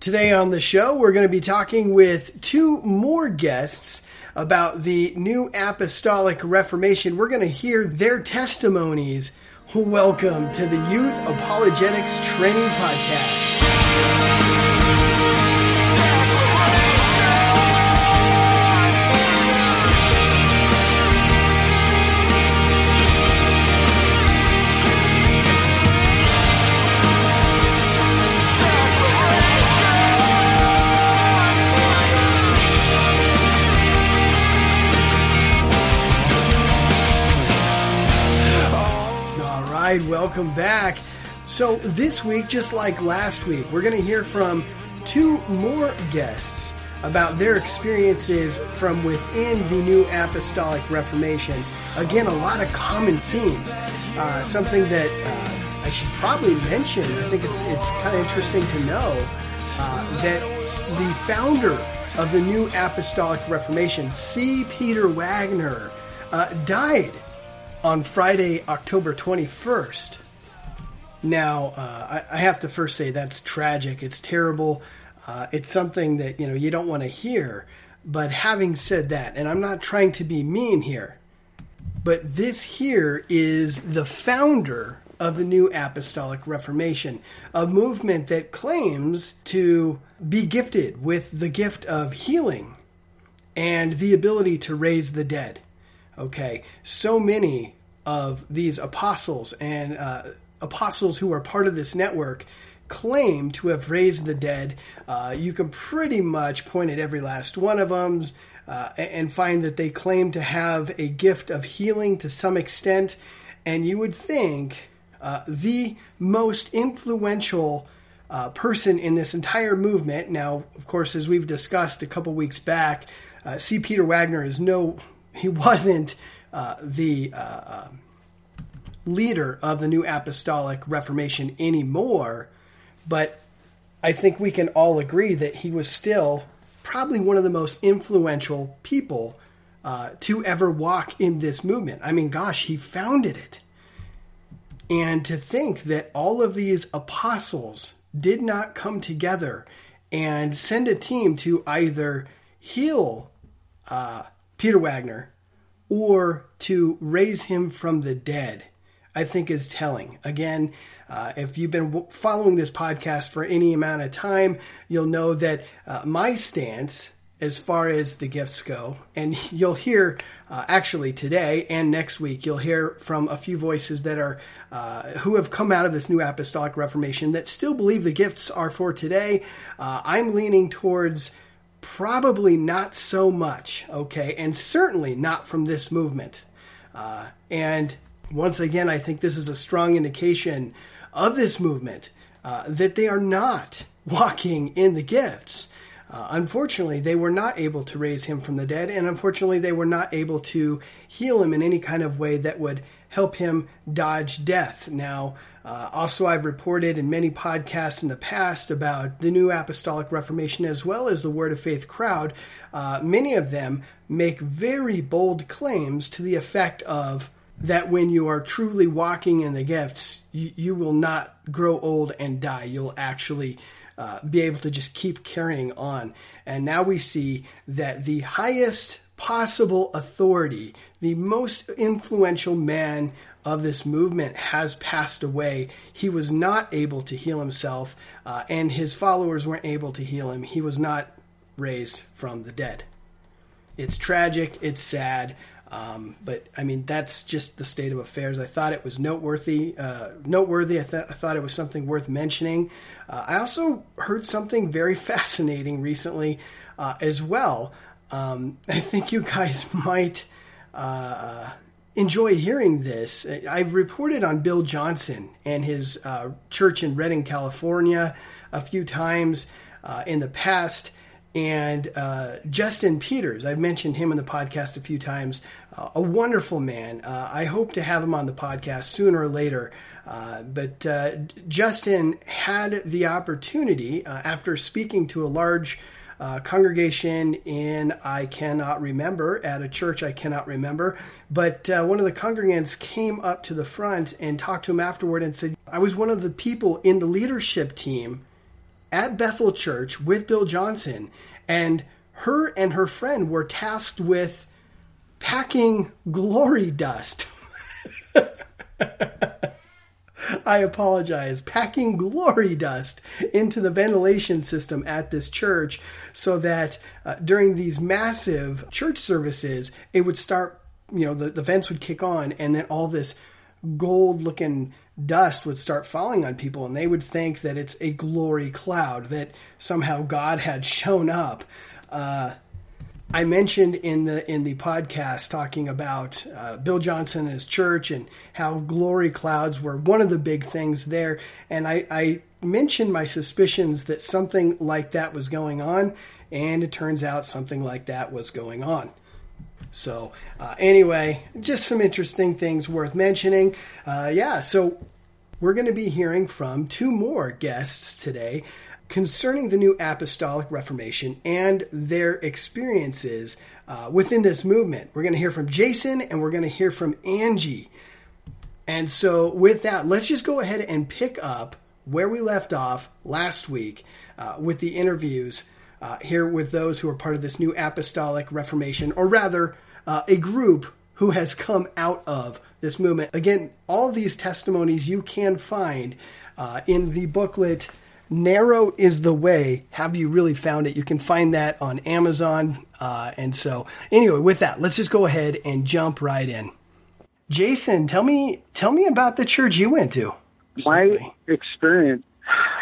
Today on the show, we're going to be talking with two more guests about the New Apostolic Reformation. We're going to hear their testimonies. Welcome to the Youth Apologetics Training Podcast. Right, welcome back. So, this week, just like last week, we're going to hear from two more guests about their experiences from within the New Apostolic Reformation. Again, a lot of common themes. Uh, something that uh, I should probably mention. I think it's it's kind of interesting to know uh, that the founder of the New Apostolic Reformation, C. Peter Wagner, uh, died on Friday, October 21st. Now, uh, I, I have to first say that's tragic. It's terrible. Uh, it's something that you know you don't want to hear. But having said that, and I'm not trying to be mean here, but this here is the founder of the New Apostolic Reformation, a movement that claims to be gifted with the gift of healing and the ability to raise the dead. Okay, so many of these apostles and uh, apostles who are part of this network claim to have raised the dead. Uh, you can pretty much point at every last one of them uh, and find that they claim to have a gift of healing to some extent. And you would think uh, the most influential uh, person in this entire movement. Now, of course, as we've discussed a couple weeks back, uh, C. Peter Wagner is no, he wasn't uh, the uh, leader of the New Apostolic Reformation anymore, but I think we can all agree that he was still probably one of the most influential people uh, to ever walk in this movement. I mean, gosh, he founded it. And to think that all of these apostles did not come together and send a team to either heal uh, Peter Wagner or to raise him from the dead, I think is telling. Again, uh, if you've been following this podcast for any amount of time, you'll know that uh, my stance as far as the gifts go, and you'll hear uh, actually today and next week, you'll hear from a few voices that are uh, who have come out of this new apostolic reformation that still believe the gifts are for today. Uh, I'm leaning towards probably not so much, okay, and certainly not from this movement. Uh, and once again, I think this is a strong indication of this movement uh, that they are not walking in the gifts. Uh, unfortunately, they were not able to raise him from the dead, and unfortunately, they were not able to heal him in any kind of way that would help him dodge death. Now, uh, also, I've reported in many podcasts in the past about the New Apostolic Reformation as well as the Word of Faith crowd. Uh, many of them make very bold claims to the effect of that when you are truly walking in the gifts, you, you will not grow old and die. You'll actually uh, be able to just keep carrying on. And now we see that the highest possible authority, the most influential man of this movement has passed away. He was not able to heal himself, uh, and his followers weren't able to heal him. He was not raised from the dead. It's tragic, it's sad. Um, but I mean, that's just the state of affairs. I thought it was noteworthy. Uh, noteworthy. I, th- I, thought it was something worth mentioning. Uh, I also heard something very fascinating recently uh, as well. Um, I think you guys might uh, enjoy hearing this. I've reported on Bill Johnson and his uh, church in Redding, California, a few times uh, in the past and uh, Justin Peters. I've mentioned him in the podcast a few times. Uh, a wonderful man. Uh, I hope to have him on the podcast sooner or later. Uh, but uh, Justin had the opportunity uh, after speaking to a large congregation in I cannot remember at a church I cannot remember. But one of the congregants came up to the front and talked to him afterward and said, "I was one of the people in the leadership team." At Bethel Church with Bill Johnson, and her and her friend were tasked with packing glory dust. I apologize, packing glory dust into the ventilation system at this church so that uh, during these massive church services, it would start, you know, the, the vents would kick on and then all this gold looking dust would start falling on people and they would think that it's a glory cloud, that somehow God had shown up. Uh, I mentioned in the in the podcast talking about uh, Bill Johnson and his church and how glory clouds were one of the big things there, and I, I mentioned my suspicions that something like that was going on, and it turns out something like that was going on. So uh, anyway, just some interesting things worth mentioning. Uh, yeah, so we're going to be hearing from two more guests today concerning the New Apostolic Reformation and their experiences uh, within this movement. We're going to hear from Jason and we're going to hear from Angie. And so, with that, let's just go ahead and pick up where we left off last week uh, with the interviews uh, here with those who are part of this New Apostolic Reformation, or rather, uh, a group who has come out of this movement. Again, all these testimonies you can find uh, in the booklet Narrow is the Way. Have you really found it? You can find that on Amazon. Uh, and so, anyway, with that, let's just go ahead and jump right in. Jason, tell me tell me about the church you went to. My experience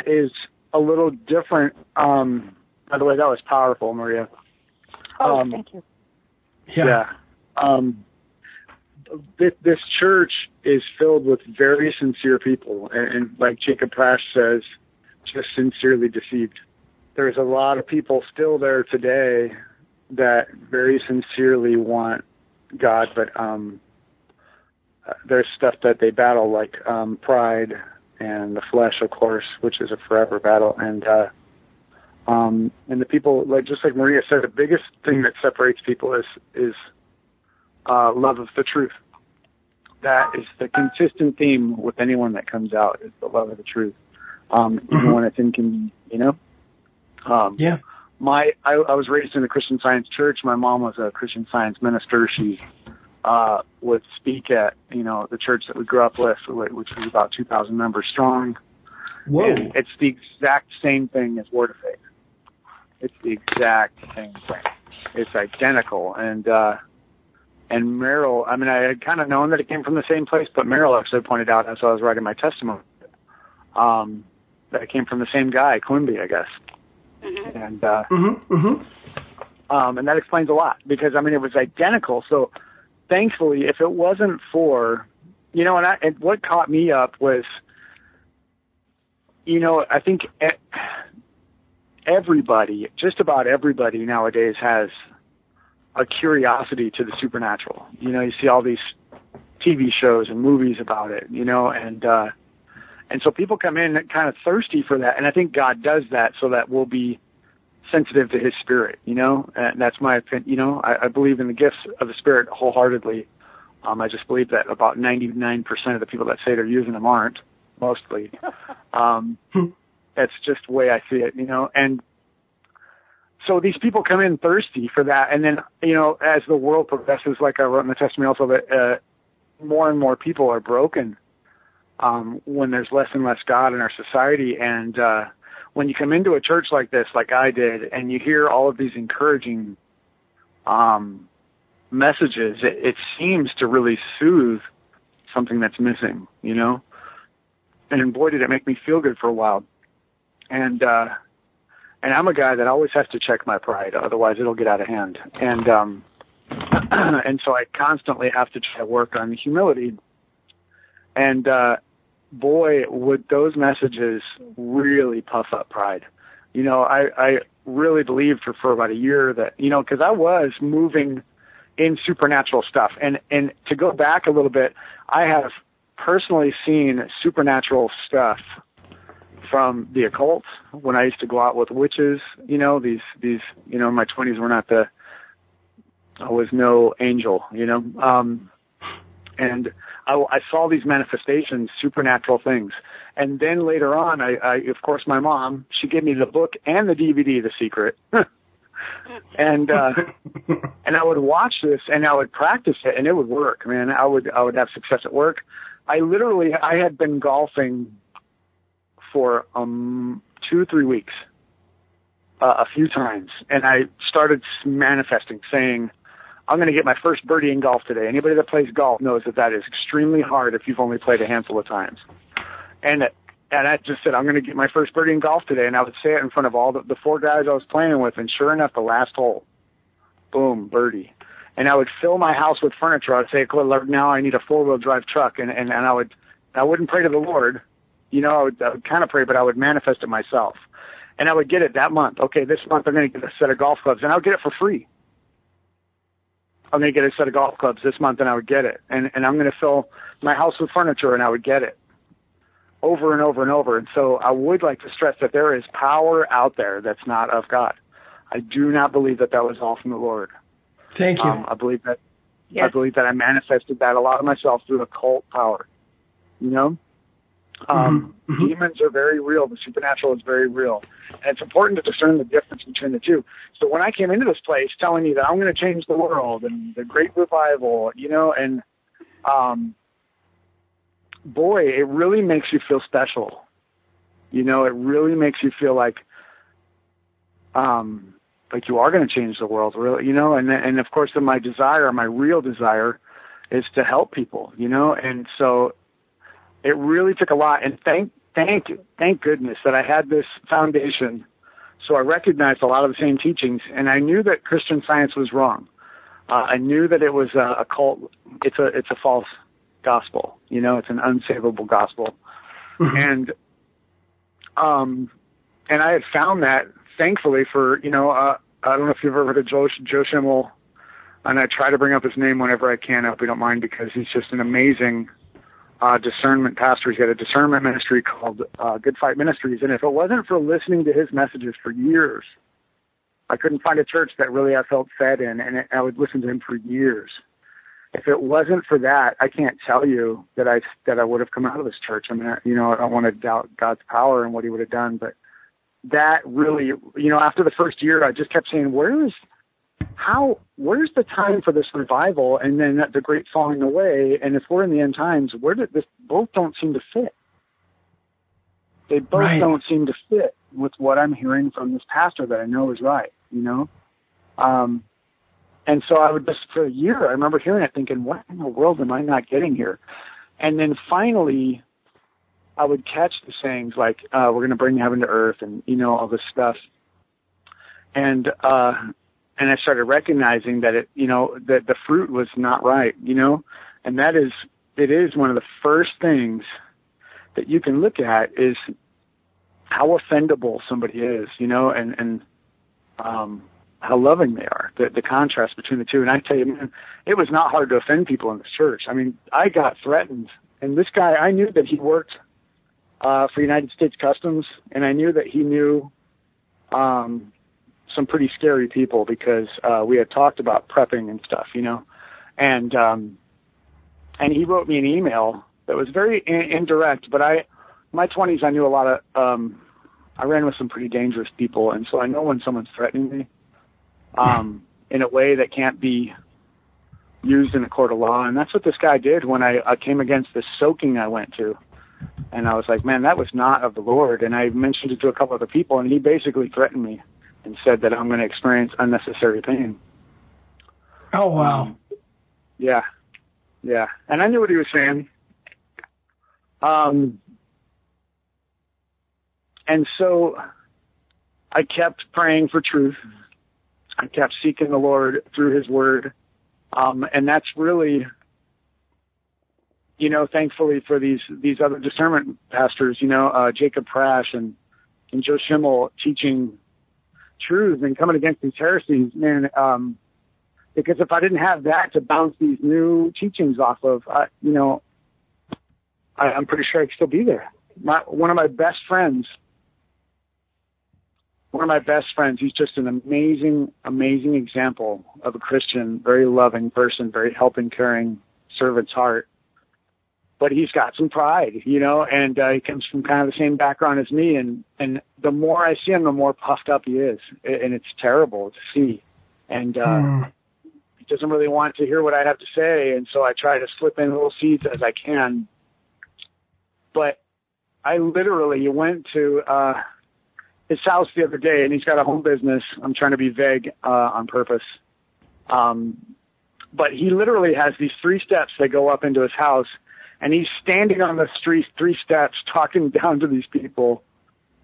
is a little different. Um, by the way, that was powerful, Maria. Oh, um, thank you. Yeah. yeah. Um, this, this church is filled with very sincere people, and, and like Jacob Prasch says, just sincerely deceived. There's a lot of people still there today that very sincerely want God, but um, uh, there's stuff that they battle, like um, pride and the flesh, of course, which is a forever battle. And uh, um, and the people, like just like Maria said, the biggest thing that separates people is is uh, love of the truth. That is the consistent theme with anyone that comes out is the love of the truth um, even mm-hmm. when it's inconvenient, you know? Um, yeah. My, I, I was raised in a Christian Science church. My mom was a Christian Science minister. She, uh, would speak at, you know, the church that we grew up with, which was about 2,000 members strong. Whoa. And it's the exact same thing as Word of Faith. It's the exact same thing. It's identical. And, uh, and Merrill, I mean, I had kind of known that it came from the same place, but Merrill actually pointed out as I was writing my testimony, um, that it came from the same guy, Quimby, I guess. Mm-hmm. And uh, mm-hmm, mm-hmm. Um, and that explains a lot because I mean it was identical. So thankfully, if it wasn't for you know, and, I, and what caught me up was, you know, I think everybody, just about everybody nowadays has a curiosity to the supernatural. You know, you see all these TV shows and movies about it, you know, and uh and so people come in kind of thirsty for that. And I think God does that so that we'll be sensitive to his spirit, you know, and that's my opinion. You know, I, I believe in the gifts of the spirit wholeheartedly. Um, I just believe that about 99% of the people that say they're using them aren't mostly. Um, that's just the way I see it, you know, and so these people come in thirsty for that. And then, you know, as the world progresses, like I wrote in the testimony also that, uh, more and more people are broken um, when there's less and less God in our society. And uh, when you come into a church like this, like I did, and you hear all of these encouraging um, messages, it, it seems to really soothe something that's missing, you know. And boy, did it make me feel good for a while. And uh, and I'm a guy that always has to check my pride, otherwise it'll get out of hand. And um, and so I constantly have to try to work on humility. And uh, boy, would those messages really puff up pride. You know, I, I really believed for, for about a year that, you know, cause I was moving in supernatural stuff. And, and to go back a little bit, I have personally seen supernatural stuff from the occult when I used to go out with witches, you know, these, these, you know, my twenties were not the, I was no angel, you know, um, and I, I saw these manifestations, supernatural things. And then later on, I, I of course my mom she gave me the book and the DVD, The Secret. and uh and I would watch this and I would practice it and it would work, man. I would I would have success at work. I literally I had been golfing for um two three weeks uh, a few times and I started manifesting saying I'm going to get my first birdie in golf today. Anybody that plays golf knows that that is extremely hard if you've only played a handful of times. And and I just said I'm going to get my first birdie in golf today, and I would say it in front of all the, the four guys I was playing with, and sure enough, the last hole, boom, birdie. And I would fill my house with furniture. I'd say, Lord, now I need a four wheel drive truck, and and and I would I wouldn't pray to the Lord, you know, I would, I would kind of pray, but I would manifest it myself, and I would get it that month. Okay, this month I'm going to get a set of golf clubs, and I would get it for free. I'm going to get a set of golf clubs this month, and I would get it, and and I'm going to fill my house with furniture, and I would get it over and over and over. And so I would like to stress that there is power out there that's not of God. I do not believe that that was all from the Lord. Thank you. Um, I believe that yes. I believe that I manifested that a lot of myself through occult power. You know, um, mm-hmm. mm-hmm. demons are very real. The supernatural is very real, and it's important to discern the difference between the two. So when I came into this place, telling you that I'm going to change the world and the great revival, you know, and um, boy, it really makes you feel special. You know, it really makes you feel like, um, like you are going to change the world, really. You know, and and of course, my desire, my real desire, is to help people. You know, and so it really took a lot. And thank thank you, thank goodness that I had this foundation. So I recognized a lot of the same teachings, and I knew that Christian Science was wrong. Uh, I knew that it was a, a cult. It's a it's a false gospel. You know, it's an unsavable gospel. Mm-hmm. And um and I had found that thankfully for, you know, uh I don't know if you've ever heard of Joe Joe Schimmel and I try to bring up his name whenever I can. I hope you don't mind because he's just an amazing uh, discernment pastor. He's got a discernment ministry called uh, Good Fight Ministries. And if it wasn't for listening to his messages for years, I couldn't find a church that really I felt fed in, and I would listen to him for years if it wasn't for that, I can't tell you that I that I would have come out of this church. I mean, I, you know, I don't want to doubt God's power and what He would have done, but that really, you know, after the first year, I just kept saying, "Where is how? Where's the time for this revival?" And then the great falling away. And if we're in the end times, where did this? Both don't seem to fit. They both right. don't seem to fit with what I'm hearing from this pastor that I know is right. You know, um, and so I would just for a year, I remember hearing it, thinking, "What in the world am I not getting here?" And then finally, I would catch the sayings like, uh, "We're going to bring heaven to earth," and you know all this stuff. And uh, and I started recognizing that it, you know, that the fruit was not right, you know, and that is, it is one of the first things that you can look at is how offendable somebody is, you know, and and um, how loving they are, the, the contrast between the two. And I tell you, man, it was not hard to offend people in this church. I mean, I got threatened, and this guy, I knew that he worked uh, for United States Customs, and I knew that he knew um, some pretty scary people because uh, we had talked about prepping and stuff, you know, and um, and he wrote me an email that was very in- indirect, but I, my 20s, I knew a lot of. Um, I ran with some pretty dangerous people, and so I know when someone's threatening me um, in a way that can't be used in a court of law. And that's what this guy did when I, I came against this soaking I went to. And I was like, man, that was not of the Lord. And I mentioned it to a couple other people, and he basically threatened me and said that I'm going to experience unnecessary pain. Oh, wow. Um, yeah. Yeah. And I knew what he was saying. Um, and so I kept praying for truth I kept seeking the Lord through His Word, um, and that's really, you know, thankfully for these these other discernment pastors, you know, uh, Jacob Prasch and and Joe Schimmel teaching truth and coming against these heresies, man. Um, because if I didn't have that to bounce these new teachings off of, I, you know, I, I'm pretty sure I'd still be there. My one of my best friends one of my best friends. He's just an amazing, amazing example of a Christian, very loving person, very helping, caring, servant's heart. But he's got some pride, you know, and uh, he comes from kind of the same background as me. And and the more I see him, the more puffed up he is, and it's terrible to see. And uh, mm. he doesn't really want to hear what I have to say, and so I try to slip in little seeds as I can. But I literally went to uh, his house the other day, and he's got a home business. I'm trying to be vague uh, on purpose. Um, but he literally has these three steps that go up into his house, and he's standing on the street, three steps, talking down to these people.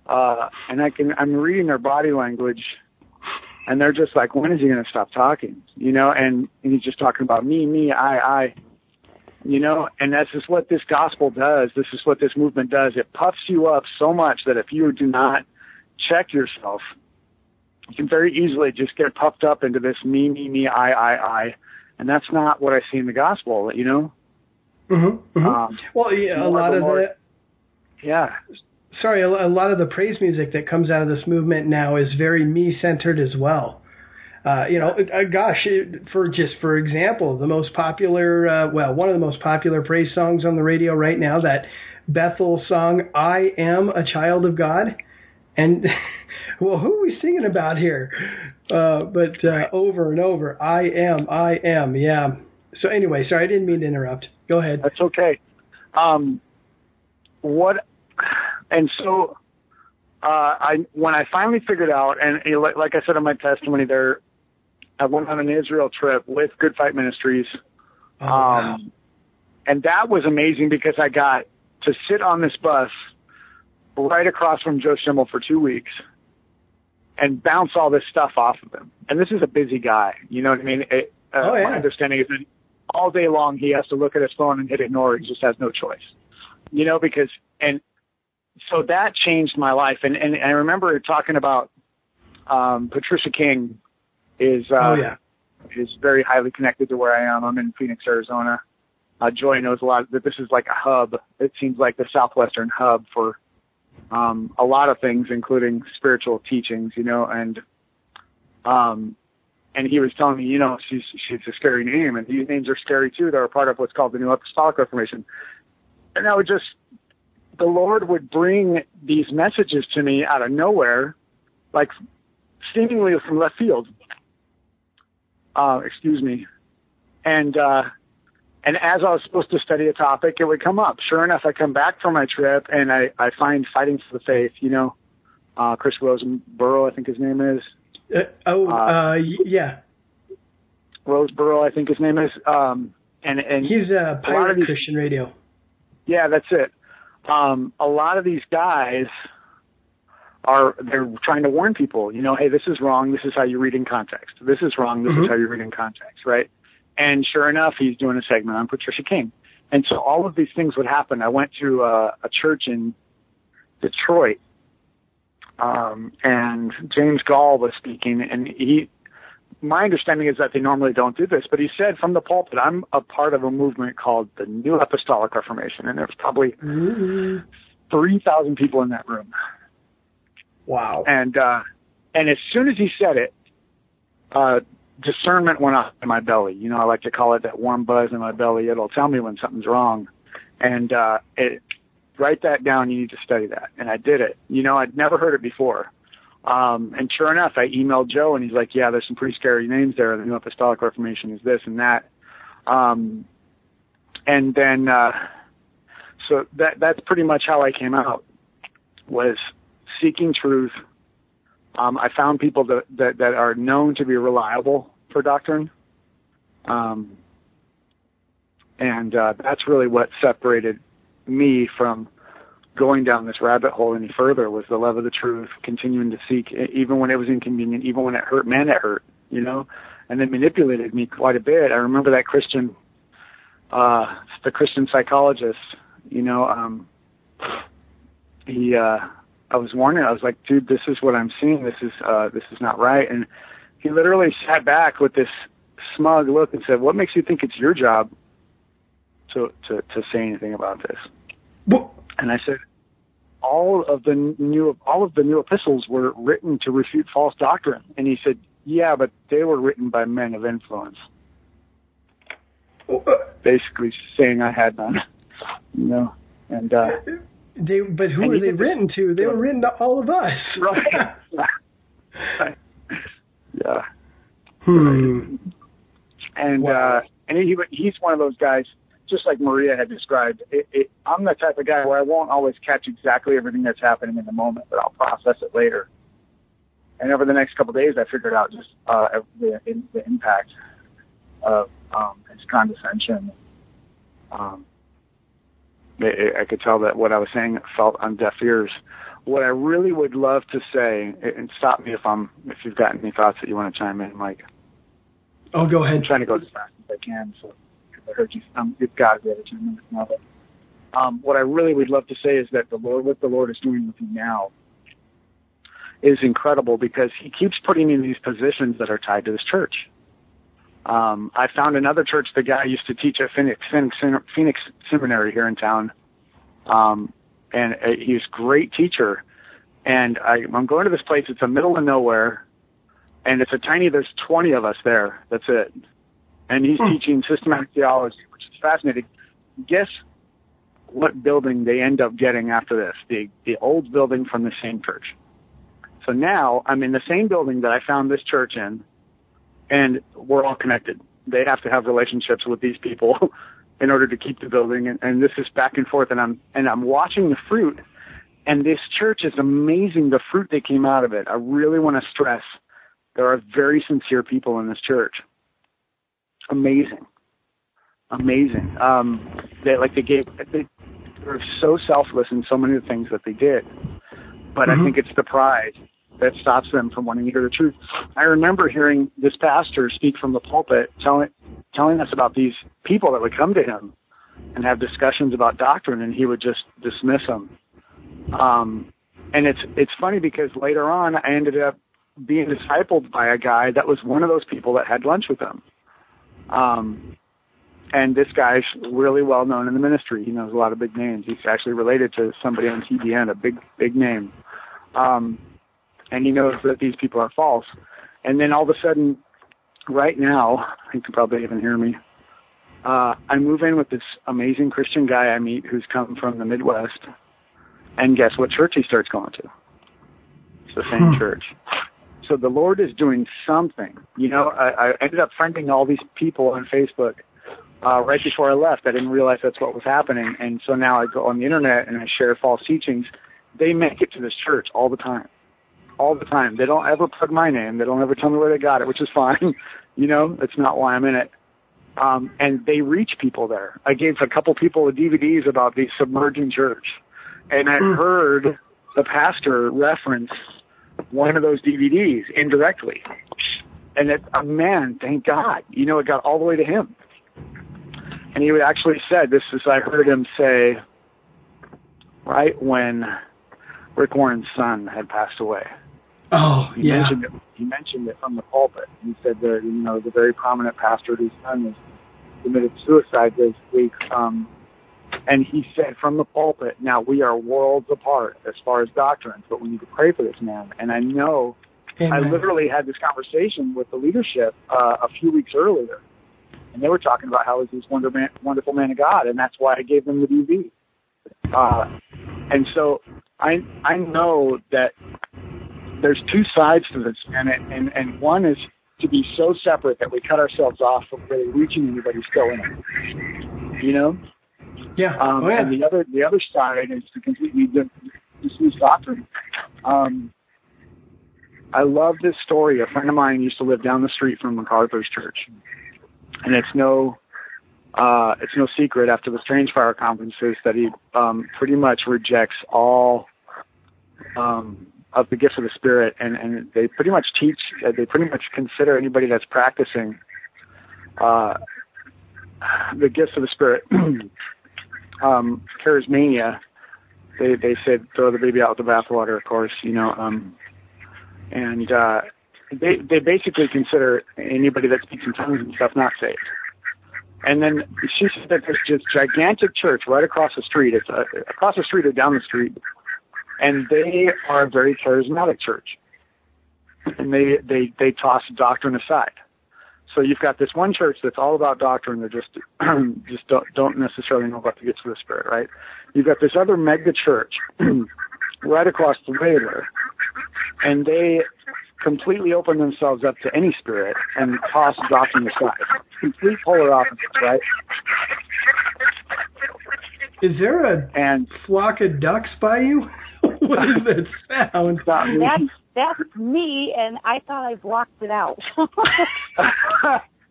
Uh, and I can, I'm reading their body language, and they're just like, when is he going to stop talking? You know, and, and he's just talking about me, me, I, I. You know, and this is what this gospel does. This is what this movement does. It puffs you up so much that if you do not check yourself, you can very easily just get puffed up into this me, me, me, I, I, I, and that's not what I see in the gospel. You know. Mm-hmm, mm-hmm. Um, well, yeah, a lot of more, the. Yeah. Sorry, a, a lot of the praise music that comes out of this movement now is very me-centered as well. Uh, you know, uh, gosh, for just for example, the most popular, uh, well, one of the most popular praise songs on the radio right now, that Bethel song, "I Am a Child of God," and well, who are we singing about here? Uh, but uh, over and over, I am, I am, yeah. So anyway, sorry, I didn't mean to interrupt. Go ahead. That's okay. Um, what? And so, uh, I when I finally figured out, and like, I said in my testimony, there, I went on an Israel trip with Good Fight Ministries. Oh, um, wow. and that was amazing because I got to sit on this bus right across from Joe Schimmel for two weeks and bounce all this stuff off of him. And this is a busy guy. You know what I mean? It, uh, oh, yeah. My understanding is that all day long he has to look at his phone and hit ignore. He just has no choice. You know, because and so that changed my life. And and I remember talking about um, Patricia King is uh, oh yeah is very highly connected to where I am. I'm in Phoenix, Arizona. Uh, Joy knows a lot that this is like a hub. It seems like the southwestern hub for um, a lot of things, including spiritual teachings, you know, and um, and he was telling me, you know, she's she's a scary name, and these names are scary too. They're a part of what's called the New Apostolic Reformation. And I would just, the Lord would bring these messages to me out of nowhere, like seemingly from left field. Uh, excuse me, and uh, and as I was supposed to study a topic, it would come up. Sure enough, I come back from my trip and I, I find Fighting for the Faith, you know, uh, Chris Rosebrough, I think his name is. Uh, oh, uh, uh, yeah. Roseboro, I think his name is. Um, and, and he's a pirate these, Christian radio. Yeah, that's it. Um, a lot of these guys are they're trying to warn people, you know, hey, this is wrong. This is how you read in context. This is wrong. This mm-hmm. is how you read in context, right? And sure enough, he's doing a segment on Patricia King. And so all of these things would happen. I went to a, a church in Detroit, um, and James Goll was speaking, and he, my understanding is that they normally don't do this, but he said from the pulpit, I'm a part of a movement called the New Apostolic Reformation, and there's probably mm-hmm. 3,000 people in that room. Wow. And, uh, and as soon as he said it, uh, discernment went up in my belly. You know, I like to call it that warm buzz in my belly. It'll tell me when something's wrong. And uh it write that down, you need to study that. And I did it. You know, I'd never heard it before. Um and sure enough I emailed Joe and he's like, Yeah, there's some pretty scary names there. The New Apostolic Reformation is this and that. Um and then uh so that that's pretty much how I came out was seeking truth um, I found people that, that, that are known to be reliable for doctrine. Um, and uh, that's really what separated me from going down this rabbit hole any further was the love of the truth, continuing to seek, even when it was inconvenient, even when it hurt. Man, it hurt, you know, and it manipulated me quite a bit. I remember that Christian, uh, the Christian psychologist, you know, um, he, uh, I was warning. I was like, dude, this is what I'm seeing. This is uh, this is not right. And he literally sat back with this smug look and said, "What makes you think it's your job to to to say anything about this?" And I said, "All of the new all of the new epistles were written to refute false doctrine." And he said, "Yeah, but they were written by men of influence." basically saying I had none. You know, and uh, they but who were they written to? They were written to all of us. Right. right. Yeah. Hmm. And Wow. uh, and he he's one of those guys, just like Maria had described. It, it, I'm the type of guy where I won't always catch exactly everything that's happening in the moment, but I'll process it later. And over the next couple of days, I figured out just uh, the in, the impact of um, his condescension. Um, I I could tell that what I was saying felt on deaf ears. What I really would love to say, and stop me if I'm if you've got any thoughts that you want to chime in, Mike. Oh, go I'm ahead. trying to go as fast as I can. So because I heard you, um, it's got to be over ten minutes now. But um, what I really would love to say is that the Lord, what the Lord is doing with you now, is incredible because He keeps putting you in these positions that are tied to this church. Um, I found another church. The guy used to teach at Phoenix, Phoenix, Phoenix Seminary here in town, um, and uh, he's a great teacher. And I, I'm going to this place. It's the middle of nowhere and it's a tiny there's 20 of us there that's it and he's Hmm. teaching systematic theology which is fascinating. Guess what building they end up getting after this? The the old building from the same church. So now i'm in the same building that i found this church in and we're all connected. They have to have relationships with these people in order to keep the building and, and this is back and forth and i'm and i'm watching the fruit and this church is amazing the fruit that came out of it. I really want to stress there are very sincere people in this church. Amazing, amazing. Um, they like they gave they were so selfless in so many of the things that they did, but Mhm. I think it's the pride that stops them from wanting to hear the truth. I remember hearing this pastor speak from the pulpit, telling telling us about these people that would come to him and have discussions about doctrine, and he would just dismiss them. Um, and it's it's funny because later on, I ended up being discipled by a guy that was one of those people that had lunch with him. Um, and this guy's really well known in the ministry. He knows a lot of big names. He's actually related to somebody on TBN, a big, big name. Um, and he knows that these people are false. And then all of a sudden, right now, you can probably even hear me. Uh, I move in with this amazing Christian guy I meet who's come from the Midwest. And guess what church he starts going to? It's the same Hmm. church. So the Lord is doing something. You know, I, I ended up friending all these people on Facebook uh, right before I left. I didn't realize that's what was happening, and so now I go on the internet and I share false teachings. They make it to this church all the time, all the time. They don't ever plug my name. They don't ever tell me where they got it, which is fine. you know, that's not why I'm in it. Um, and they reach people there. I gave a couple people the DVDs about the submerging church, and I Hmm. heard the pastor reference one of those DVDs indirectly. And it, uh, man, thank God, you know, it got all the way to him. And he would actually said, this is, I heard him say, right when Rick Warren's son had passed away. Oh, He yeah. mentioned it. He mentioned it from the pulpit. He said that you know the very prominent pastor whose son was committed suicide this week. Um, and he said from the pulpit, "Now we are worlds apart as far as doctrines, but we need to pray for this man." And I know I literally had this conversation with the leadership uh, a few weeks earlier, and they were talking about how he's this wonder man, wonderful man of God, and that's why I gave them the DV. Uh, and so I I know that there's two sides to this, and it, and and one is to be so separate that we cut ourselves off from really reaching anybody still in it. You know, Yeah. um, oh, yeah. and the other the other side is to completely di- dismiss doctrine. Um, I love this story. A friend of mine used to live down the street from MacArthur's church, and it's no uh, it's no secret after the Strange Fire conferences that he um, pretty much rejects all um, of the gifts of the Spirit, and and they pretty much teach uh, they pretty much consider anybody that's practicing uh, the gifts of the Spirit um, charismania, they they said throw the baby out with the bathwater, of course, you know, um, and uh, they they basically consider anybody that speaks in tongues and stuff not saved. And then she said that there's this gigantic church right across the street. It's uh, across the street or down the street, and they are a very charismatic church, and they they they toss doctrine aside. So you've got this one church that's all about doctrine. They're just just don't don't necessarily know about the gifts of the Spirit, right? You've got this other mega church right across the way there, and they completely open themselves up to any spirit and toss doctrine aside. Complete polar opposites, right? Is there a And flock of ducks by you? what is that sound? not me. That's that's me, and I thought I blocked it out. hold,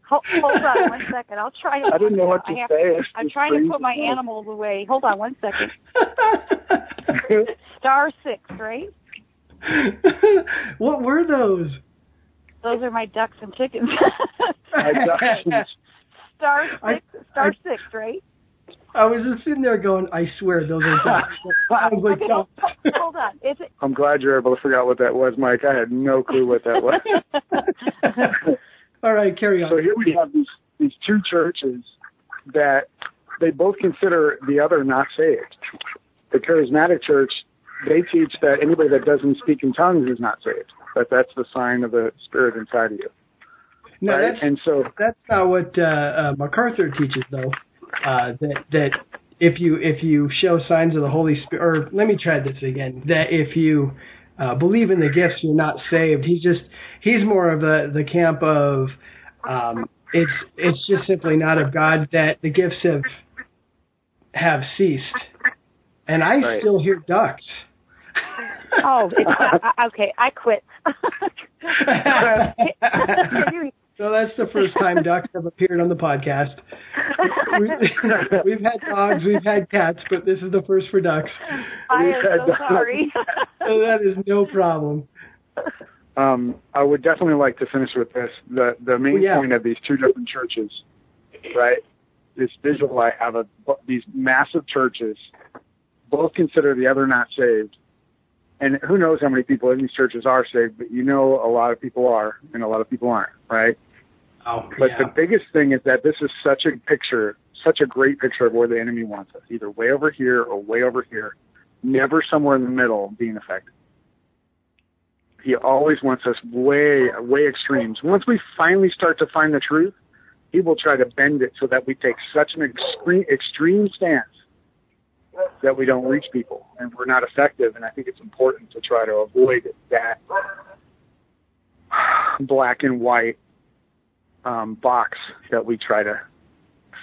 hold on one second. I'll try to. I didn't know what to I say. It's I'm trying to put my animals away. Hold on one second. Star six, right? what were those? Those are my ducks and chickens. My ducks. Star I- six, star I- six, right? I was just sitting there going, I swear those are ducks. I was like, Okay, hold, hold on. Is it? I'm glad you're able to figure out what that was, Mike. I had no clue what that was. All right, carry on. So here we have these these two churches that they both consider the other not saved. The charismatic church, they teach that anybody that doesn't speak in tongues is not saved. That that's the sign of the spirit inside of you. no, right? that's And so that's not what uh, uh, MacArthur teaches, though. Uh, that that if you if you show signs of the Holy Spirit, or let me try this again. That if you uh, believe in the gifts, you're not saved. He's just he's more of the the camp of um, it's it's just simply not of God that the gifts have have ceased, and I Right. still hear ducks. Oh, it's, I, okay. I quit. So that's the first time ducks have appeared on the podcast. We, we've had dogs, we've had cats, but this is the first for ducks. I am so sorry. So that is no problem. um, I would definitely like to finish with this. The the main Well, yeah. point of these two different churches, right? This visual I have of these massive churches, both consider the other not saved. And who knows how many people in these churches are saved, but you know a lot of people are and a lot of people aren't, right? Oh, But yeah. the biggest thing is that this is such a picture, such a great picture of where the enemy wants us, either way over here or way over here, never somewhere in the middle being effective. He always wants us way, way extremes. Once we finally start to find the truth, he will try to bend it so that we take such an extreme, extreme stance that we don't reach people and we're not effective. And I think it's important to try to avoid that black and white um, box that we try to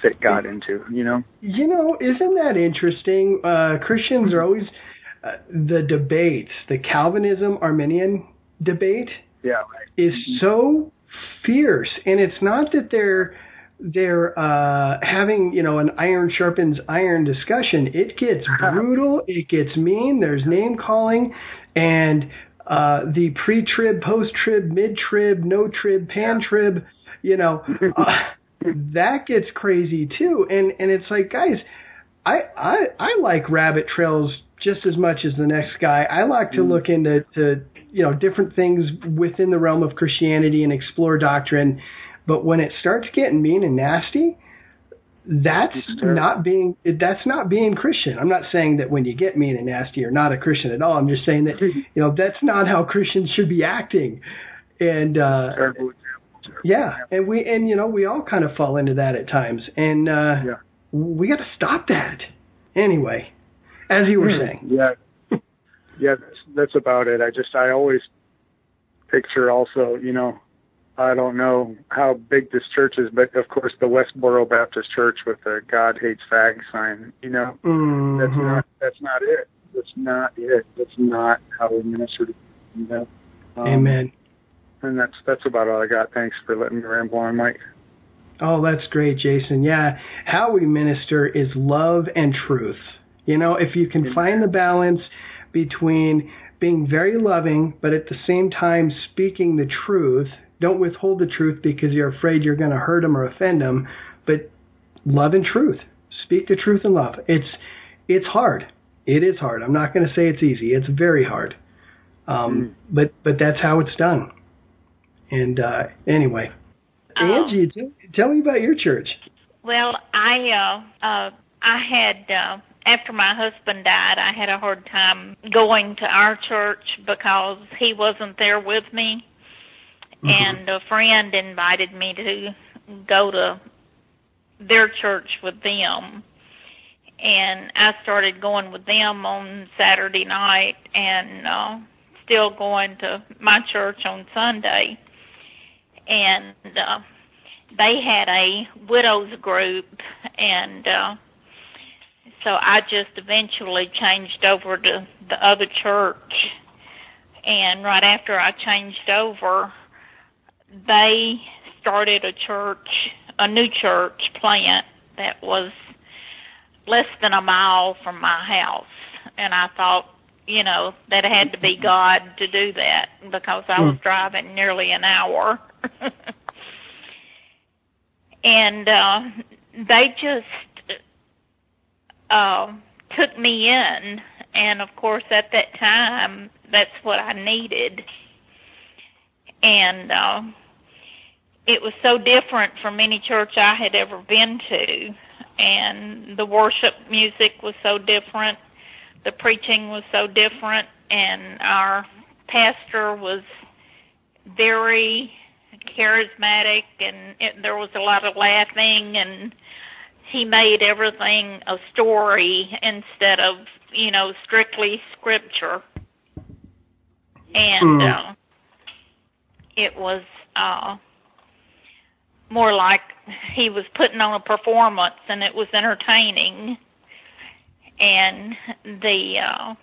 fit God into. You know, You know, isn't that interesting? Uh, Christians are always uh, the debates, the Calvinism Arminian debate yeah, is so fierce, and it's not that they're they're uh, having you know an iron sharpens iron discussion. It gets brutal. It gets mean. There's name calling, and uh, the pre-trib, post-trib, mid-trib, no-trib, pan-trib. You know, uh, that gets crazy too. And and it's like, guys, I I I like rabbit trails just as much as the next guy. I like to look into to you know different things within the realm of Christianity and explore doctrine. But when it starts getting mean and nasty, that's not being that's not being Christian. I'm not saying that when you get mean and nasty, you're not a Christian at all. I'm just saying that you know that's not how Christians should be acting. And uh, terrible. yeah, and we and you know we all kind of fall into that at times, and uh, Yeah. we got to stop that. Anyway, as you were saying, Yeah, yeah, that's, that's about it. I just I always picture also, you know, I don't know how big this church is, but of course the Westboro Baptist Church with the God hates fag sign. You know, that's Mhm. not that's not it. That's not it. That's not how we minister to you know. Um, amen. And that's that's about all I got. Thanks for letting me ramble on, Mike. Oh, that's great, Jason. Yeah, how we minister is love and truth. You know, if you can find the balance between being very loving, but at the same time speaking the truth, don't withhold the truth because you're afraid you're going to hurt them or offend them, but love and truth. Speak the truth in love. It's it's hard. It is hard. I'm not going to say it's easy. It's very hard. Um, But but that's how it's done. And uh, anyway, Oh. Angie, tell, tell me about your church. Well, I uh uh I had uh after my husband died, I had a hard time going to our church because he wasn't there with me. And a friend invited me to go to their church with them. And I started going with them on Saturday night and uh still going to my church on Sunday. And uh they had a widows group and uh so I just eventually changed over to the other church. And right after I changed over they started a church a new church plant that was less than a mile from my house. And I thought you know that had to be God to do that because I was driving nearly an hour. And uh they just uh took me in. And of course at that time that's what I needed. And uh it was so different from any church I had ever been to. And the worship music was so different. The preaching was so different. And our pastor was very charismatic. And it, there was a lot of laughing. And he made everything a story instead of you know strictly scripture. And Mm. uh it was uh more like he was putting on a performance and it was entertaining and the uh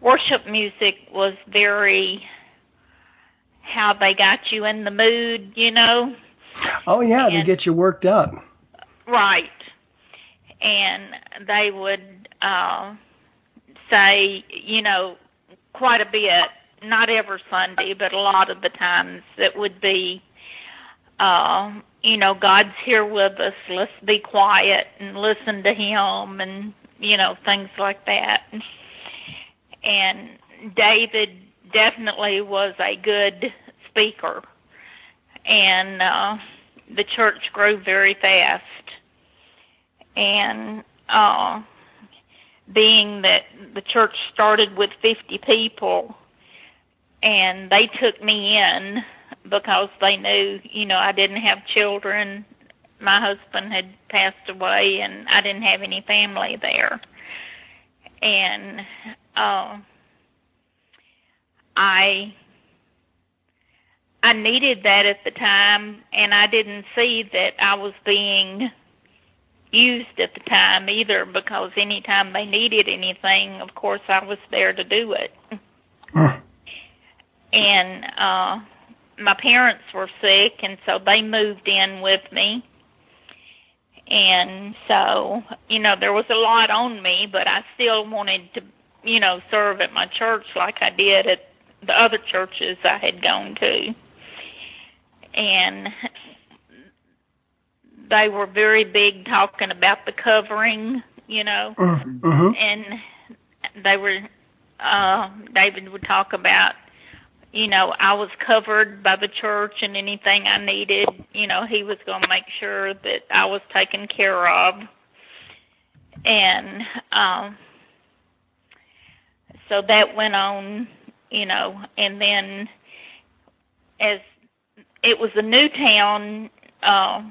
worship music was very how they got you in the mood, you know. Oh yeah, to And- get you worked up. Right. And they would uh say, you know, quite a bit, not every Sunday, but a lot of the times it would be uh, you know, God's here with us, let's be quiet and listen to him and you know, things like that. And David definitely was a good speaker. And uh the church grew very fast and uh being that the church started with 50 people and they took me in because they knew, you know, I didn't have children. My husband had passed away and I didn't have any family there. And uh I I needed that at the time and I didn't see that I was being used at the time either because anytime they needed anything, of course I was there to do it. Mm. And uh my parents were sick and so they moved in with me. And so, you know, there was a lot on me, but I still wanted to, you know, serve at my church like I did at the other churches I had gone to. And they were very big talking about the covering, you know, Mm-hmm. and they were uh David would talk about you know I was covered by the church and anything I needed you know he was going to make sure that I was taken care of. And um so that went on you know and then as it was a new town uh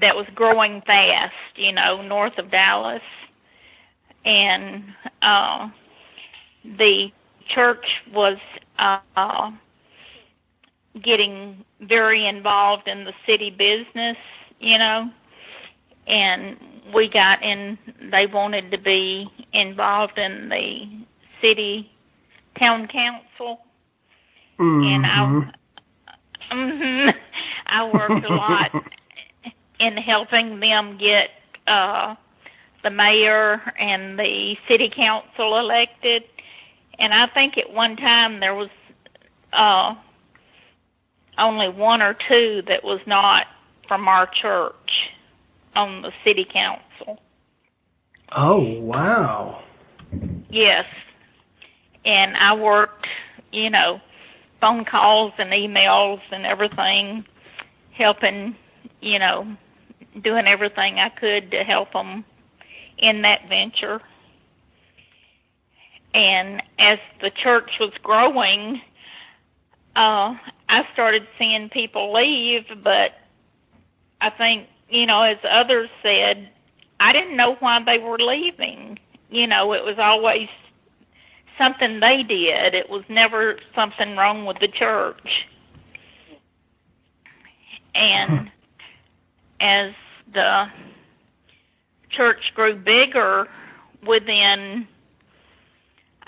that was growing fast you know north of Dallas. And uh the church was uh getting very involved in the city business, you know, and we got in they wanted to be involved in the city town council. And Mm-hmm. I mhm, I worked a lot in helping them get uh the mayor and the city council elected and I think at one time there was uh only one or two that was not from our church on the city council. Oh wow. Yes. And I worked, you know, phone calls and emails and everything, helping, you know, doing everything I could to help them in that venture. And as the church was growing, uh, I started seeing people leave, but I think, you know, as others said, I didn't know why they were leaving. You know, it was always something they did. It was never something wrong with the church. And as the church grew bigger within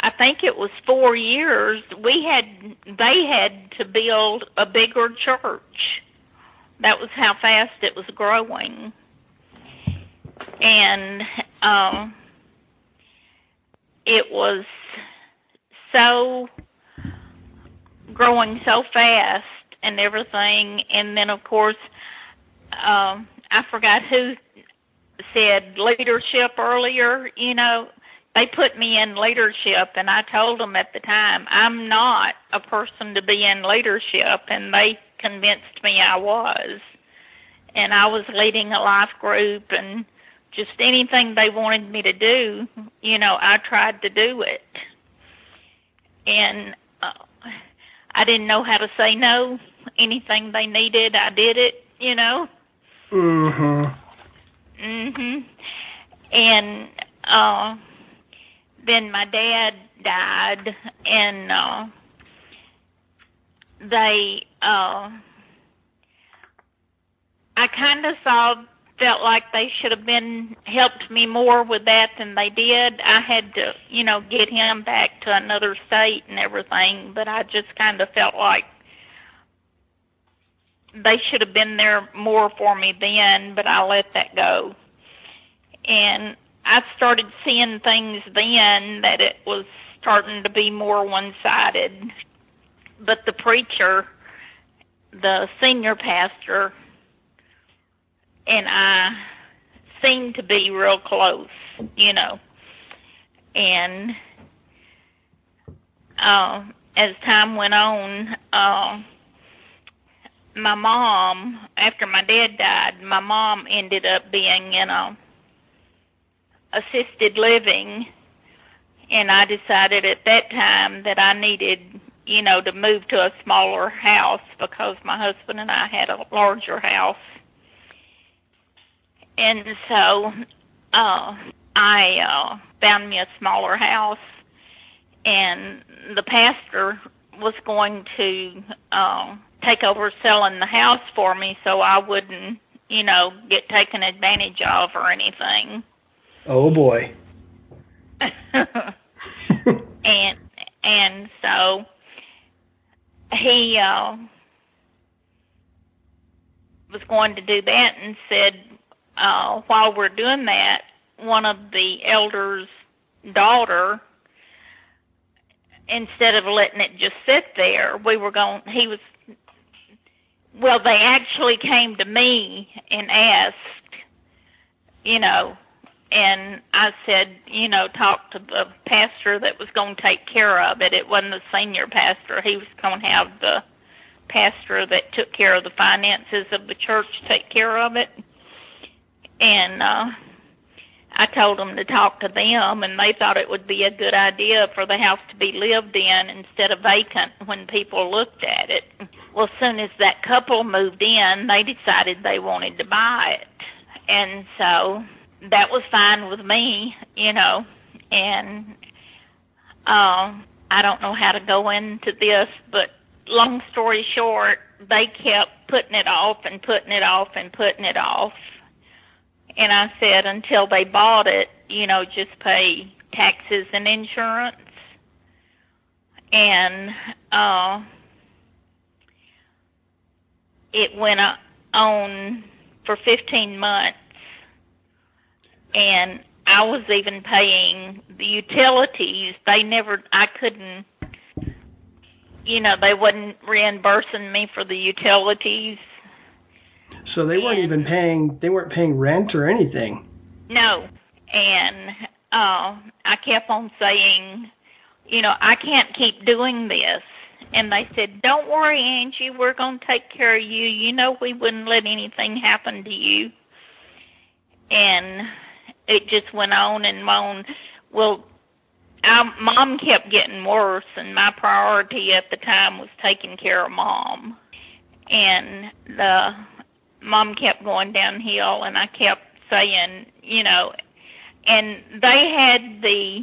I think it was 4 years we had they had to build a bigger church. That was how fast it was growing. And um it was so growing so fast and everything and then of course um I forgot who said leadership earlier, you know, they put me in leadership and I told them at the time I'm not a person to be in leadership and they convinced me I was. And I was leading a life group and just anything they wanted me to do, you know, I tried to do it. And uh, I didn't know how to say no. Anything they needed, I did it, you know. Mhm. Mhm. And uh then my dad died and uh they uh I kind of saw felt like they should have been helped me more with that than they did. I had to, you know, get him back to another state and everything, but I just kind of felt like they should have been there more for me then, but I let that go. And I started seeing things then that it was starting to be more one sided. But the preacher, the senior pastor, and I seemed to be real close, you know. And uh, as time went on, uh, my mom, after my dad died, my mom ended up being in a assisted living, and I decided at that time that I needed, you know, to move to a smaller house because my husband and I had a larger house. And so uh I uh found me a smaller house and the pastor was going to uh take over selling the house for me so I wouldn't, you know, get taken advantage of or anything. Oh boy. and and so he uh was going to do that and said uh while we're doing that one of the elders daughter instead of letting it just sit there we were going he was well they actually came to me and asked you know and I said, you know, talk to the pastor that was going to take care of it. It wasn't the senior pastor. He was going to have the pastor that took care of the finances of the church take care of it. And uh I told them to talk to them and they thought it would be a good idea for the house to be lived in instead of vacant when people looked at it. Well, as soon as that couple moved in, they decided they wanted to buy it. And so that was fine with me, you know, and um I don't know how to go into this, but long story short, they kept putting it off and putting it off and putting it off. And I said until they bought it, you know, just pay taxes and insurance. And uh it went on for 15 months and I was even paying the utilities. They never, I couldn't, you know, they wasn't reimbursing me for the utilities. So they weren't even paying. They weren't paying rent or anything. No, and uh, I kept on saying, you know, I can't keep doing this. And they said, "Don't worry, Angie. We're going to take care of you. You know, we wouldn't let anything happen to you." And it just went on and on. Well, our mom kept getting worse, and my priority at the time was taking care of mom. And the mom kept going downhill, and I kept saying, you know, and they had the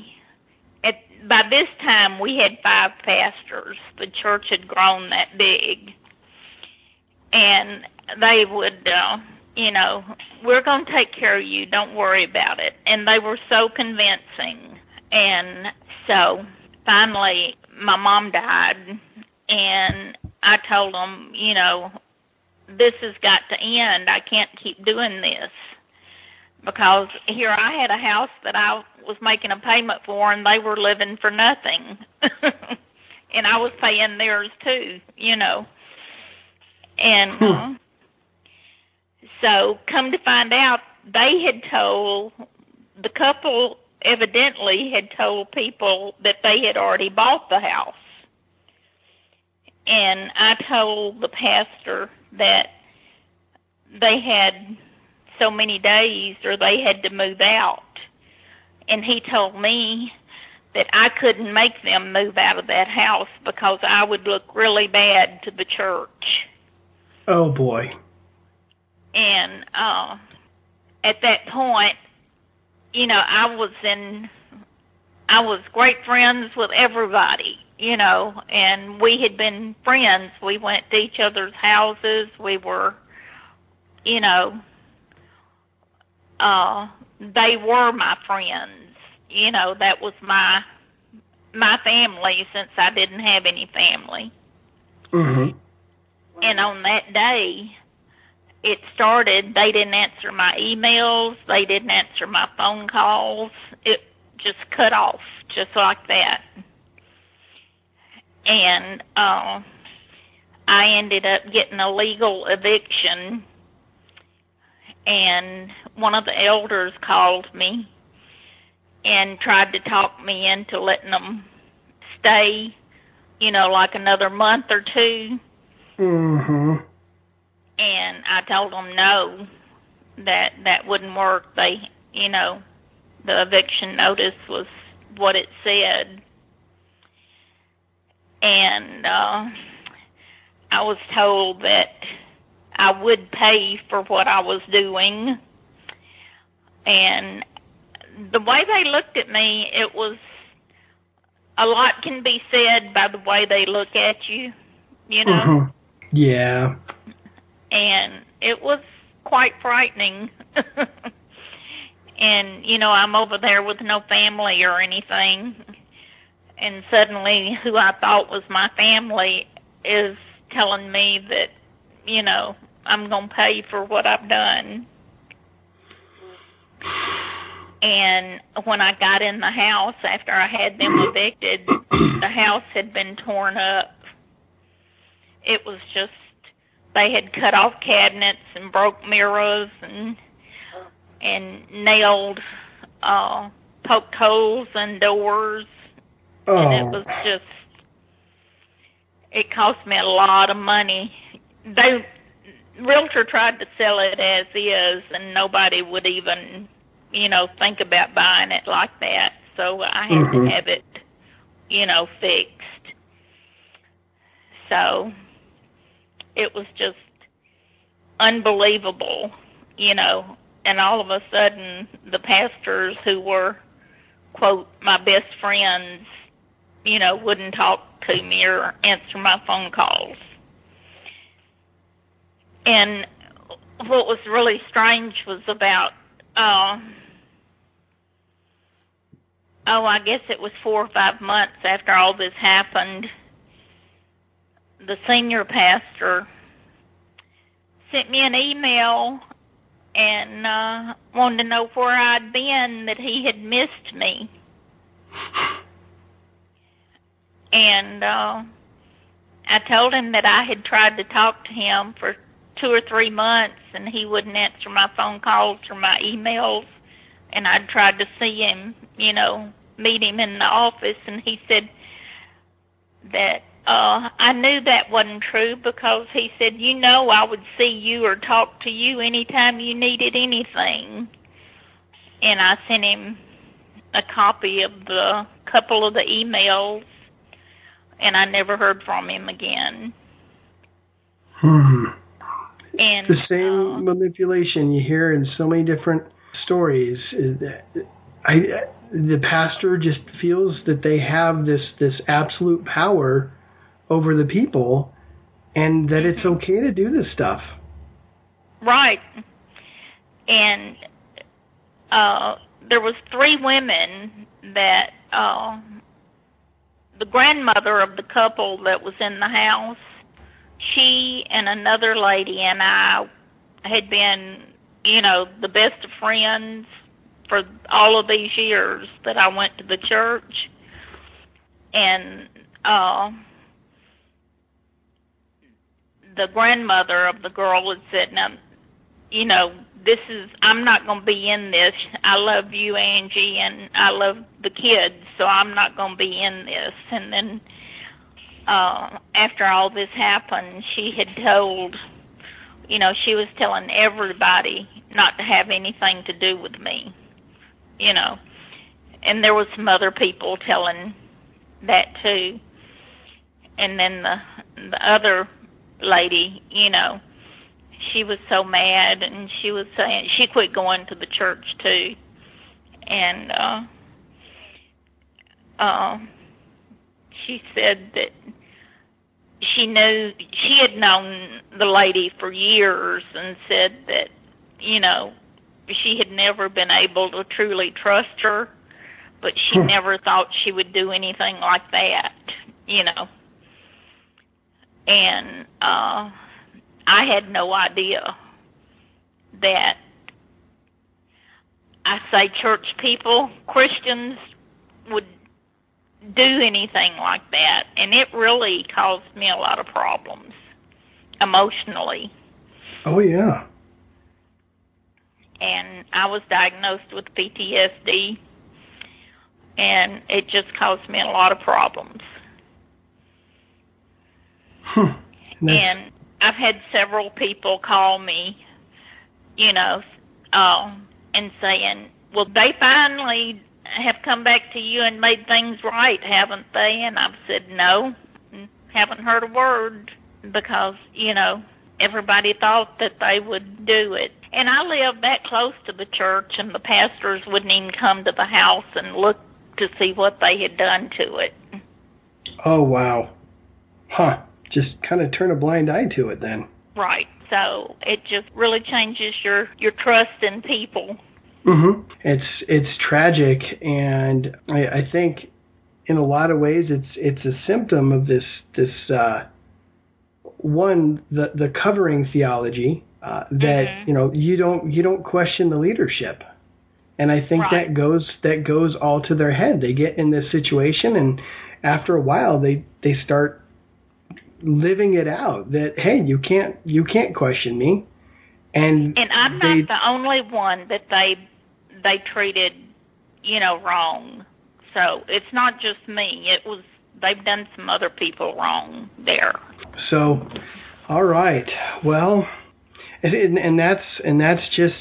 at by this time we had five pastors. The church had grown that big, and they would. uh you know, we're going to take care of you. Don't worry about it. And they were so convincing. And so finally, my mom died, and I told them, you know, this has got to end. I can't keep doing this because here I had a house that I was making a payment for, and they were living for nothing, and I was paying theirs too, you know. And Hmm. So, come to find out, they had told the couple evidently had told people that they had already bought the house. And I told the pastor that they had so many days or they had to move out. And he told me that I couldn't make them move out of that house because I would look really bad to the church. Oh boy. And uh at that point, you know, I was in I was great friends with everybody, you know, and we had been friends. We went to each other's houses. We were you know, uh they were my friends. You know, that was my my family since I didn't have any family. Mhm. And on that day, it started. They didn't answer my emails. They didn't answer my phone calls. It just cut off, just like that. And uh, I ended up getting a legal eviction. And one of the elders called me and tried to talk me into letting them stay, you know, like another month or two Mhm. And I told them no, that that wouldn't work. They, you know, the eviction notice was what it said, and uh, I was told that I would pay for what I was doing, and the way they looked at me, it was a lot can be said by the way they look at you, you know Mhm. Yeah. And it was quite frightening. and you know, I'm over there with no family or anything, and suddenly who I thought was my family is telling me that, you know, I'm going to pay for what I've done. And when I got in the house after I had them evicted, the house had been torn up. It was just they had cut off cabinets and broke mirrors and and nailed uh poked holes in doors Oh. and it was just it cost me a lot of money. They realtor tried to sell it as is and nobody would even, you know, think about buying it like that. So I had Mhm. to have it, you know, fixed. So it was just unbelievable, you know, and all of a sudden the pastors who were quote my best friends, you know, wouldn't talk to me or answer my phone calls. And what was really strange was about uh oh, I guess it was four or five months after all this happened. The senior pastor sent me an email and uh wanted to know where I'd been that he had missed me. And uh I told him that I had tried to talk to him for two or three months and he wouldn't answer my phone calls or my emails and I'd tried to see him, you know, meet him in the office and he said that uh I knew that wasn't true because he said, "You know I would see you or talk to you anytime you needed anything." And I sent him a copy of the couple of the emails, and I never heard from him again. Hmm. And The same uh, manipulation you hear in so many different stories. I, the pastor just feels that they have this this absolute power over the people, and that it's okay to do this stuff. Right. And uh there was three women that uh the grandmother of the couple that was in the house, she and another lady and I had been, you know, the best of friends for all of these years that I went to the church. And uh the grandmother of the girl had said, "Now, you know, this is I'm not going to be in this. I love you, Angie, and I love the kids, so I'm not going to be in this." And then uh after all this happened, she had told you know, she was telling everybody not to have anything to do with me. You know. And there was some other people telling that too. And then the the other lady, you know, she was so mad and she was saying she quit going to the church too. And uh uh she said that she knew she had known the lady for years and said that, you know, she had never been able to truly trust her, but she Hmm. never thought she would do anything like that, you know and uh I had no idea that I say church people, Christians would do anything like that. And it really caused me a lot of problems emotionally. Oh yeah. and I was diagnosed with PTSD and it just caused me a lot of problems Hmm. And and I've had several people call me, you know, uh, and saying, "Well, they finally have come back to you and made things right, haven't they?" And I've said, "No, haven't heard a word because you know everybody thought that they would do it." And I lived that close to the church, and the pastors wouldn't even come to the house and look to see what they had done to it. oh wow. Huh. Just kind of turn a blind eye to it then. Right. So it just really changes your your trust in people. hmm It's it's tragic, and I, I think in a lot of ways it's it's a symptom of this this uh, one the the covering theology uh, that Mhm. you know you don't you don't question the leadership, and I think Right. that goes that goes all to their head. They get in this situation, and after a while they they start living it out that hey you can't you can't question me and And I'm they, not the only one that they they treated, you know, wrong. So it's not just me. It was they've done some other people wrong there. So, all right. Well, and, and, that's and that's just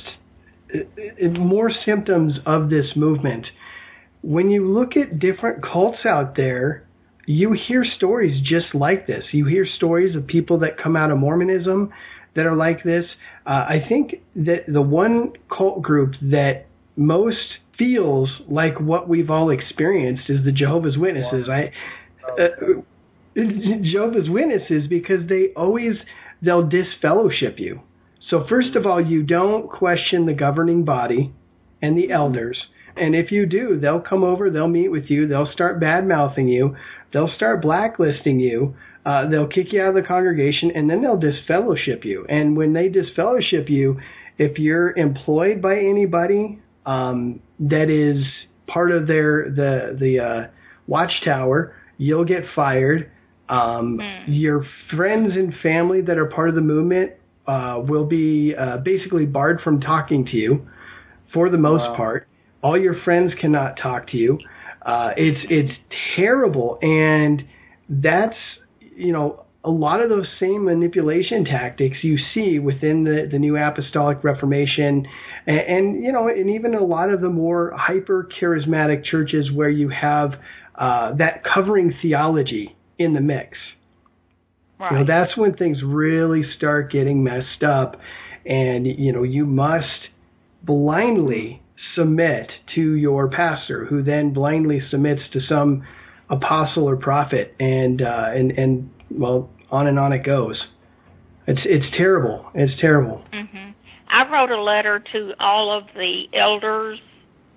it, it, more symptoms of this movement. When you look at different cults out there, you hear stories just like this. You hear stories of people that come out of Mormonism that are like this. Uh, I think that the one cult group that most feels like what we've all experienced is the Jehovah's Witnesses. I uh, Jehovah's Witnesses because they always they'll disfellowship you. So first of all, you don't question the governing body and the elders. And if you do, they'll come over, they'll meet with you, they'll start bad mouthing you, they'll start blacklisting you, uh, they'll kick you out of the congregation, and then they'll disfellowship you. And when they disfellowship you, if you're employed by anybody um, that is part of their the the uh, watchtower, you'll get fired. Um, Hmm. Your friends and family that are part of the movement uh, will be uh, basically barred from talking to you for the most Wow. part. All your friends cannot talk to you. Uh, it's it's terrible, and that's you know a lot of those same manipulation tactics you see within the the New Apostolic Reformation, and, and you know, and even a lot of the more hyper charismatic churches where you have uh, that covering theology in the mix. Right. You know, that's when things really start getting messed up, and you know you must blindly submit to your pastor, who then blindly submits to some apostle or prophet, and uh, and and well, on and on it goes. It's it's terrible. It's terrible. hmm I wrote a letter to all of the elders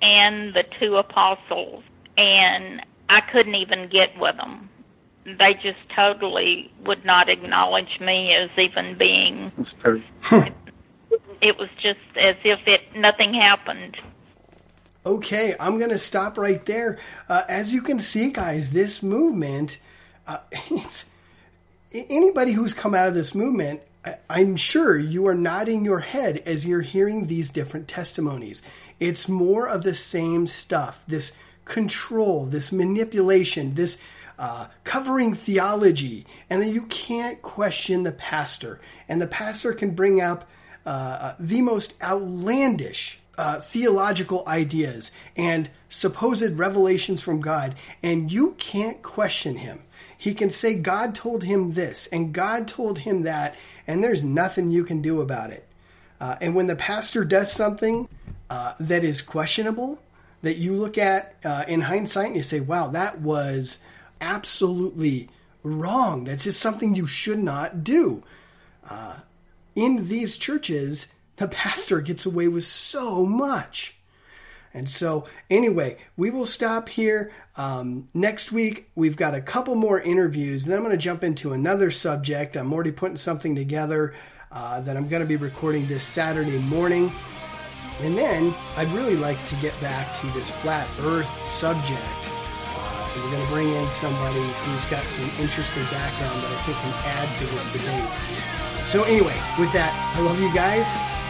and the two apostles, and I couldn't even get with them. They just totally would not acknowledge me as even being. It's very- It was just as if it nothing happened. Okay, I'm going to stop right there. Uh, as you can see, guys, this movement, uh, it's anybody who's come out of this movement. I- I'm sure you are nodding your head as you're hearing these different testimonies. It's more of the same stuff. This control, this manipulation, this uh, covering theology, and then you can't question the pastor. And the pastor can bring up uh, the most outlandish uh, theological ideas and supposed revelations from God, and you can't question him. He can say God told him this and God told him that, and there's nothing you can do about it. Uh, and when the pastor does something uh, that is questionable, that you look at uh, in hindsight and you say, wow, that was absolutely wrong. That's just something you should not do. Uh, in these churches, the pastor gets away with so much. And so, anyway, we will stop here. Um, next week, we've got a couple more interviews. Then I'm going to jump into another subject. I'm already putting something together uh, that I'm going to be recording this Saturday morning. And then I'd really like to get back to this flat earth subject. Uh, we're going to bring in somebody who's got some interesting background that I think can add to this debate. So, anyway, with that, I love you guys,